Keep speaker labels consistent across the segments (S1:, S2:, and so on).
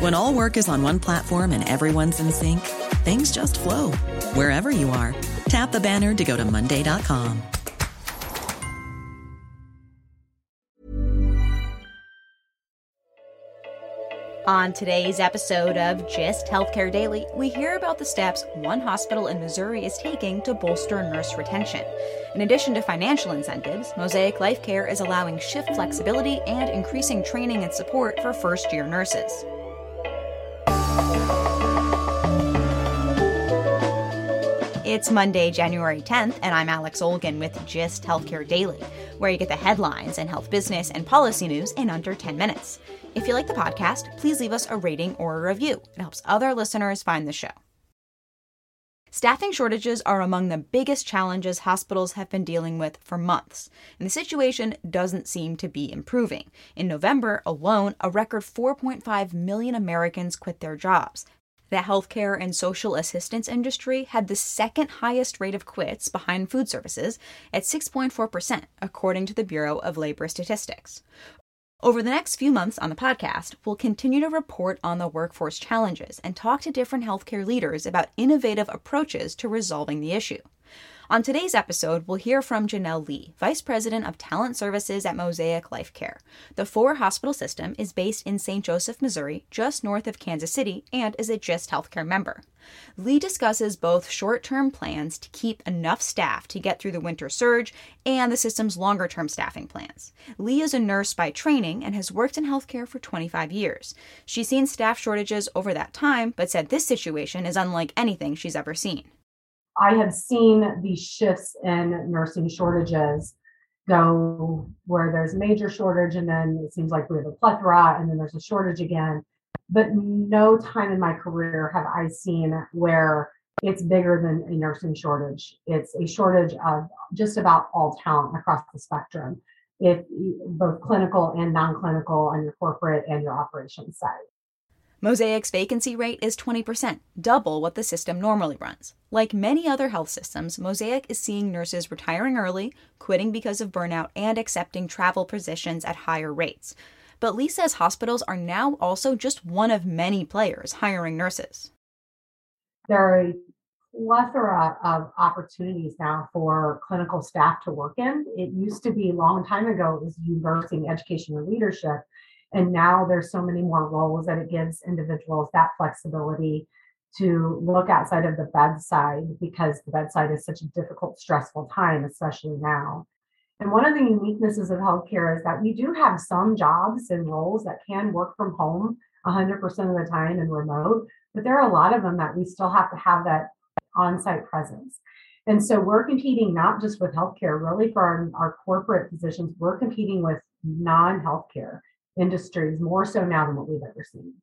S1: When all work is on one platform and everyone's in sync, things just flow wherever you are. Tap the banner to go to Monday.com.
S2: On today's episode of Gist Healthcare Daily, we hear about the steps one hospital in Missouri is taking to bolster nurse retention. In addition to financial incentives, Mosaic Life Care is allowing shift flexibility and increasing training and support for first year nurses. It's Monday, January 10th, and I'm Alex Olgin with Gist Healthcare Daily, where you get the headlines and health business and policy news in under 10 minutes. If you like the podcast, please leave us a rating or a review. It helps other listeners find the show. Staffing shortages are among the biggest challenges hospitals have been dealing with for months, and the situation doesn't seem to be improving. In November alone, a record 4.5 million Americans quit their jobs. The healthcare and social assistance industry had the second highest rate of quits behind food services at 6.4%, according to the Bureau of Labor Statistics. Over the next few months on the podcast, we'll continue to report on the workforce challenges and talk to different healthcare leaders about innovative approaches to resolving the issue. On today's episode, we'll hear from Janelle Lee, Vice President of Talent Services at Mosaic Life Care. The four hospital system is based in St. Joseph, Missouri, just north of Kansas City, and is a GIST healthcare member. Lee discusses both short term plans to keep enough staff to get through the winter surge and the system's longer term staffing plans. Lee is a nurse by training and has worked in healthcare for 25 years. She's seen staff shortages over that time, but said this situation is unlike anything she's ever seen.
S3: I have seen these shifts in nursing shortages go where there's a major shortage and then it seems like we have a plethora and then there's a shortage again. But no time in my career have I seen where it's bigger than a nursing shortage. It's a shortage of just about all talent across the spectrum, if both clinical and non-clinical on your corporate and your operations side.
S2: Mosaic's vacancy rate is 20%, double what the system normally runs. Like many other health systems, Mosaic is seeing nurses retiring early, quitting because of burnout, and accepting travel positions at higher rates. But Lee says hospitals are now also just one of many players hiring nurses.
S3: There are a plethora of opportunities now for clinical staff to work in. It used to be a long time ago, it was nursing, education, and leadership and now there's so many more roles that it gives individuals that flexibility to look outside of the bedside because the bedside is such a difficult, stressful time, especially now. And one of the uniquenesses of healthcare is that we do have some jobs and roles that can work from home 100% of the time and remote, but there are a lot of them that we still have to have that on site presence. And so we're competing not just with healthcare, really for our, our corporate positions, we're competing with non healthcare industries more so now than what we've ever seen.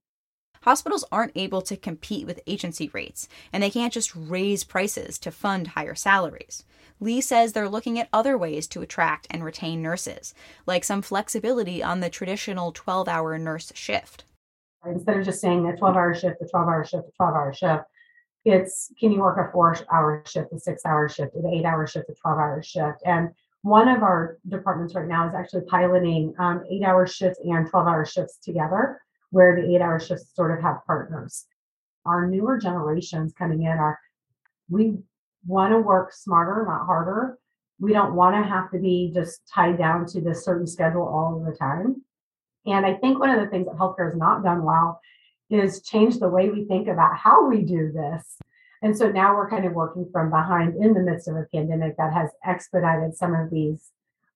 S2: Hospitals aren't able to compete with agency rates, and they can't just raise prices to fund higher salaries. Lee says they're looking at other ways to attract and retain nurses, like some flexibility on the traditional 12 hour nurse shift.
S3: Instead of just saying a 12 hour shift, a 12 hour shift, a 12 hour shift, it's can you work a four hour shift, a six hour shift, an eight hour shift, a 12 hour shift? And one of our departments right now is actually piloting um, eight hour shifts and 12 hour shifts together, where the eight hour shifts sort of have partners. Our newer generations coming in are, we want to work smarter, not harder. We don't want to have to be just tied down to this certain schedule all the time. And I think one of the things that healthcare has not done well is change the way we think about how we do this. And so now we're kind of working from behind in the midst of a pandemic that has expedited some of these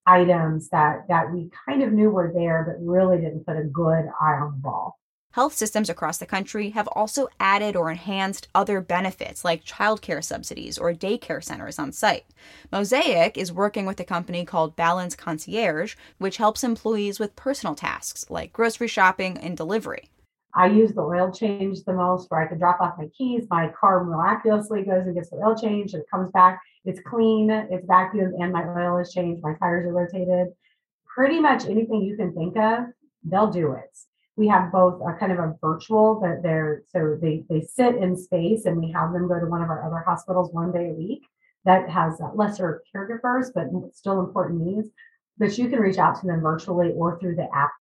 S3: items that that we kind of knew were there but really didn't put a good eye on the ball.
S2: Health systems across the country have also added or enhanced other benefits like childcare subsidies or daycare centers on site. Mosaic is working with a company called Balance Concierge, which helps employees with personal tasks like grocery shopping and delivery.
S3: I use the oil change the most where I can drop off my keys. My car miraculously goes and gets the oil change and it comes back. It's clean, it's vacuumed, and my oil is changed. My tires are rotated. Pretty much anything you can think of, they'll do it we have both a kind of a virtual that they're so they they sit in space and we have them go to one of our other hospitals one day a week that has lesser caregivers but still important needs but you can reach out to them virtually or through the app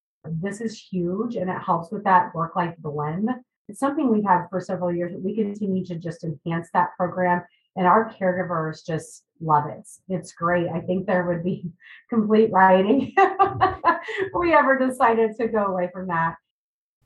S3: this is huge and it helps with that work life blend it's something we've had for several years we continue to just enhance that program and our caregivers just love it. It's great. I think there would be complete rioting if we ever decided to go away from that.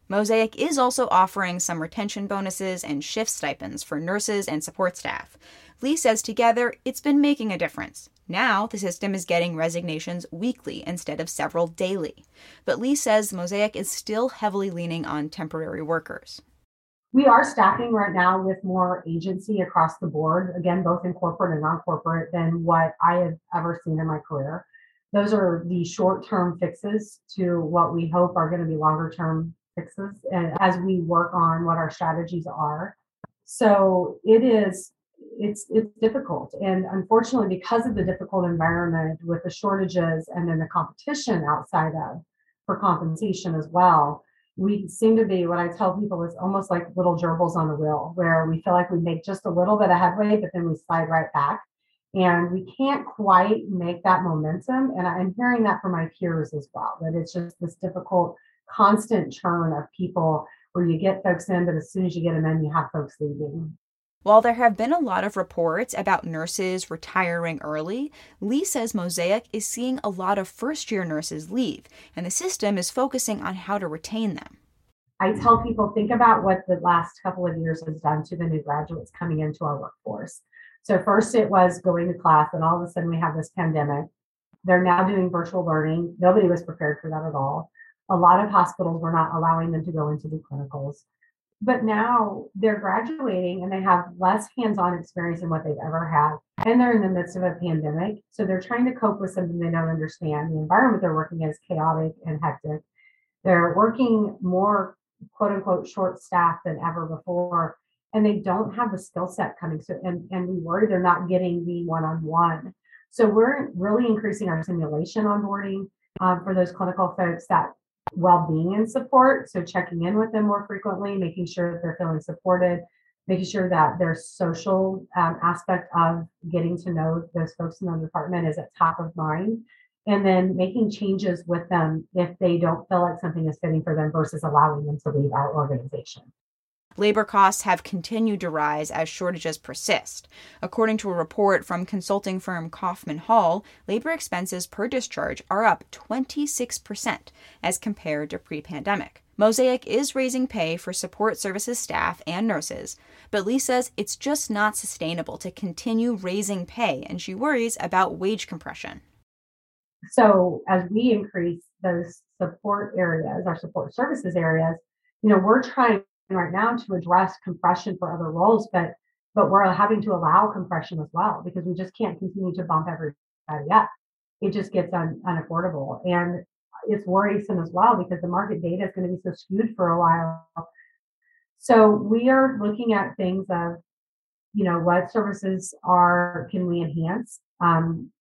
S2: Mosaic is also offering some retention bonuses and shift stipends for nurses and support staff. Lee says together, it's been making a difference. Now, the system is getting resignations weekly instead of several daily. But Lee says Mosaic is still heavily leaning on temporary workers.
S3: We are staffing right now with more agency across the board, again, both in corporate and non corporate, than what I have ever seen in my career. Those are the short term fixes to what we hope are going to be longer term fixes and as we work on what our strategies are. So it is it's it's difficult. And unfortunately because of the difficult environment with the shortages and then the competition outside of for compensation as well we seem to be what i tell people is almost like little gerbils on the wheel where we feel like we make just a little bit of headway but then we slide right back. And we can't quite make that momentum. And i'm hearing that from my peers as well that it's just this difficult constant churn of people where you get folks in, but as soon as you get them in, you have folks leaving.
S2: While there have been a lot of reports about nurses retiring early, Lee says Mosaic is seeing a lot of first year nurses leave, and the system is focusing on how to retain them.
S3: I tell people think about what the last couple of years has done to the new graduates coming into our workforce. So, first it was going to class, and all of a sudden we have this pandemic. They're now doing virtual learning. Nobody was prepared for that at all a lot of hospitals were not allowing them to go into do clinicals. But now they're graduating and they have less hands on experience than what they've ever had. And they're in the midst of a pandemic. So they're trying to cope with something they don't understand. The environment they're working in is chaotic and hectic. They're working more quote unquote short staff than ever before. And they don't have the skill set coming. So and, and we worry they're not getting the one-on-one. So we're really increasing our simulation onboarding um, for those clinical folks that well-being and support. So checking in with them more frequently making sure that they're feeling supported making sure that their social um, aspect of getting to know those folks in the department is at top of mind. And then making changes with them if they don't feel like something is fitting for them versus allowing them to leave our organization
S2: Labor costs have continued to rise as shortages persist. According to a report from consulting firm Kaufman Hall, labor expenses per discharge are up 26% as compared to pre pandemic. Mosaic is raising pay for support services staff and nurses, but Lee says it's just not sustainable to continue raising pay, and she worries about wage compression.
S3: So, as we increase those support areas, our support services areas, you know, we're trying right now to address compression for other roles, but but we're having to allow compression as well because we just can't continue to bump everybody up. It just gets un, unaffordable, and it's worrisome as well because the market data is going to be so skewed for a while. So we are looking at things of, you know, what services are can we enhance? Um,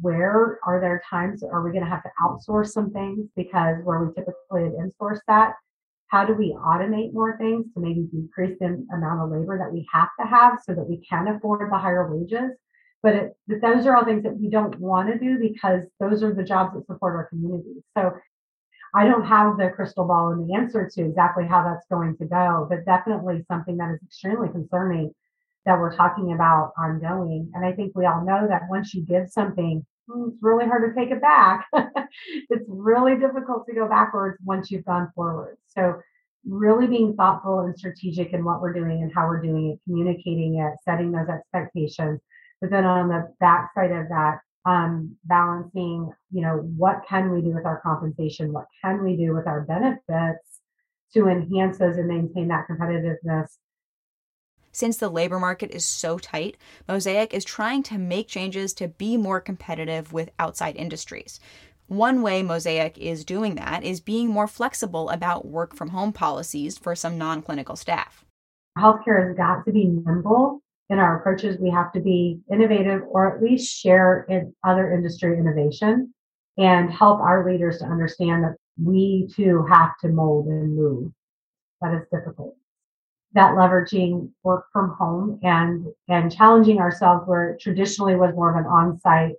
S3: where are there times are we going to have to outsource some things because where we typically had insourced that how do we automate more things to maybe decrease the amount of labor that we have to have so that we can afford the higher wages? But, it, but those are all things that we don't want to do because those are the jobs that support our communities. So i don't have the crystal ball and the answer to exactly how that's going to go but definitely something that is extremely concerning that we're talking about ongoing. And i think we all know that once you give something it's really hard to take it back. it's really difficult to go backwards once you've gone forward. So really being thoughtful and strategic in what we're doing and how we're doing it, communicating it, setting those expectations. But then on the backside of that, um, balancing, you know, what can we do with our compensation? What can we do with our benefits to enhance those and maintain that competitiveness?
S2: Since the labor market is so tight, Mosaic is trying to make changes to be more competitive with outside industries. One way Mosaic is doing that is being more flexible about work from home policies for some non clinical staff.
S3: Healthcare has got to be nimble in our approaches. We have to be innovative or at least share in other industry innovation and help our leaders to understand that we too have to mold and move. That is difficult. That leveraging work from home and and challenging ourselves where traditionally was more of an on-site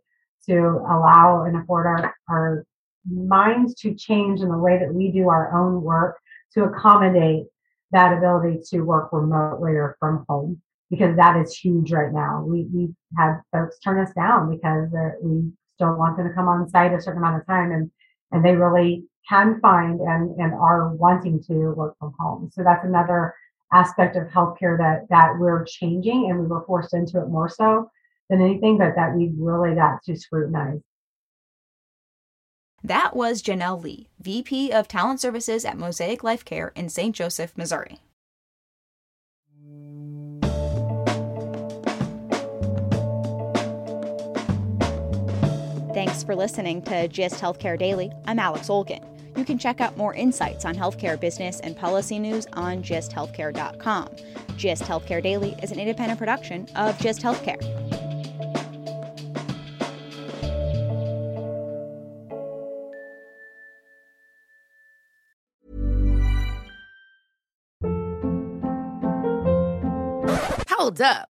S3: to allow and afford our, our minds to change in the way that we do our own work to accommodate that ability to work remotely or from home because that is huge right now. We we had folks turn us down because uh, we don't want them to come on site a certain amount of time and and they really can find and and are wanting to work from home. So that's another aspect of healthcare that that we're changing and we were forced into it more so than anything, but that we've really got to scrutinize.
S2: That was Janelle Lee, VP of Talent Services at Mosaic Life Care in St. Joseph, Missouri. Thanks for listening to GIST Healthcare Daily. I'm Alex Olgin. You can check out more insights on healthcare business and policy news on gisthealthcare.com. GIST Healthcare Daily is an independent production of GIST Healthcare.
S4: Hold up.